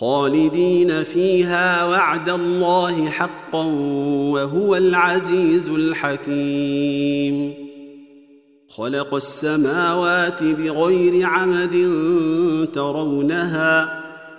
خالدين فيها وعد الله حقا وهو العزيز الحكيم. خلق السماوات بغير عمد ترونها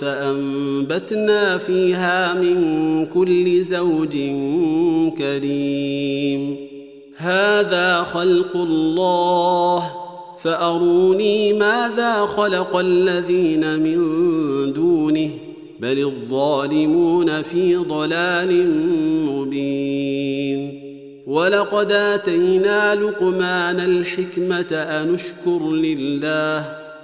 فأنبتنا فيها من كل زوج كريم. هذا خلق الله فأروني ماذا خلق الذين من دونه بل الظالمون في ضلال مبين. ولقد آتينا لقمان الحكمة أن اشكر لله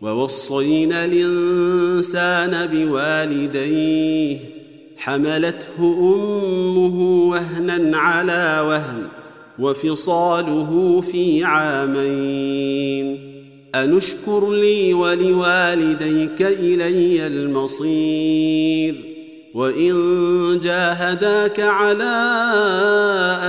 ووصينا الإنسان بوالديه حملته أمه وهنا على وهن وفصاله في عامين. أنشكر لي ولوالديك إلي المصير. وان جاهداك على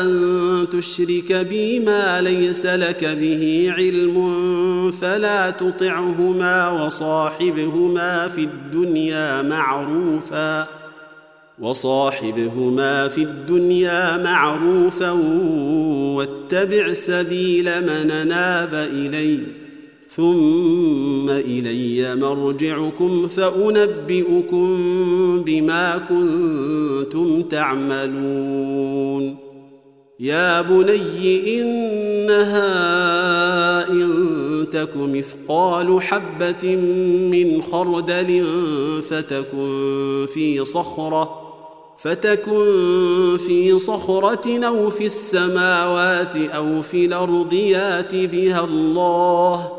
ان تشرك بي ما ليس لك به علم فلا تطعهما وصاحبهما في الدنيا معروفا وصاحبهما في الدنيا معروفا واتبع سبيل من ناب الي ثم إلي مرجعكم فأنبئكم بما كنتم تعملون. يا بني إنها إن تك مثقال حبة من خردل فتكن في صخرة فتكن في صخرة أو في السماوات أو في الأرض يات بها الله.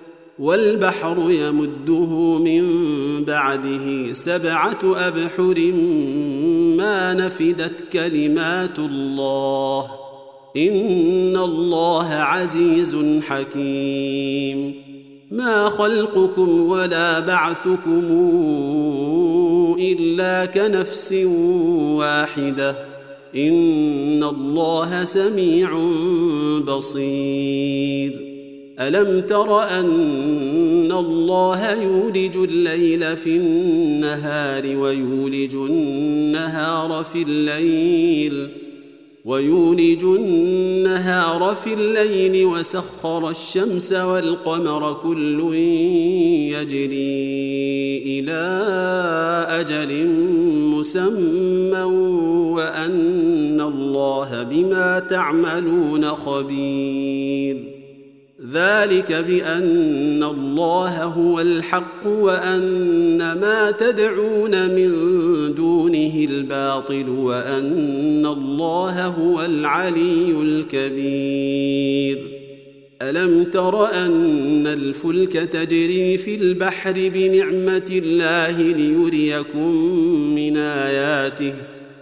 والبحر يمده من بعده سبعة أبحر ما نفدت كلمات الله. إن الله عزيز حكيم. ما خلقكم ولا بعثكم إلا كنفس واحدة. إن الله سميع بصير. ألم تر أن الله يولج الليل في النهار ويولج النهار في الليل ويولج النهار في الليل وسخر الشمس والقمر كل يجري إلى أجل مسمى وأن الله بما تعملون خبير ذلك بأن الله هو الحق وأن ما تدعون من دونه الباطل وأن الله هو العلي الكبير. ألم تر أن الفلك تجري في البحر بنعمة الله ليريكم من آياته؟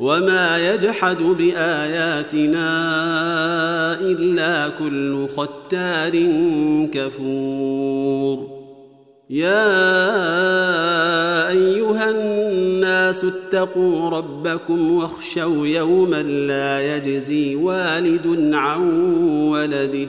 وما يجحد بآياتنا إلا كل ختار كفور. يا أيها الناس اتقوا ربكم واخشوا يوما لا يجزي والد عن ولده.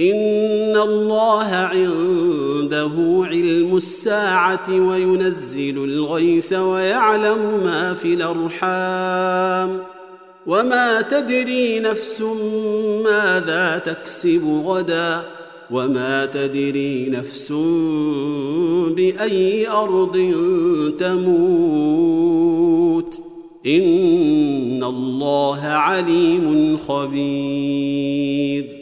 إن الله عنده علم الساعة وينزل الغيث ويعلم ما في الأرحام وما تدري نفس ماذا تكسب غدا وما تدري نفس بأي أرض تموت إن الله عليم خبير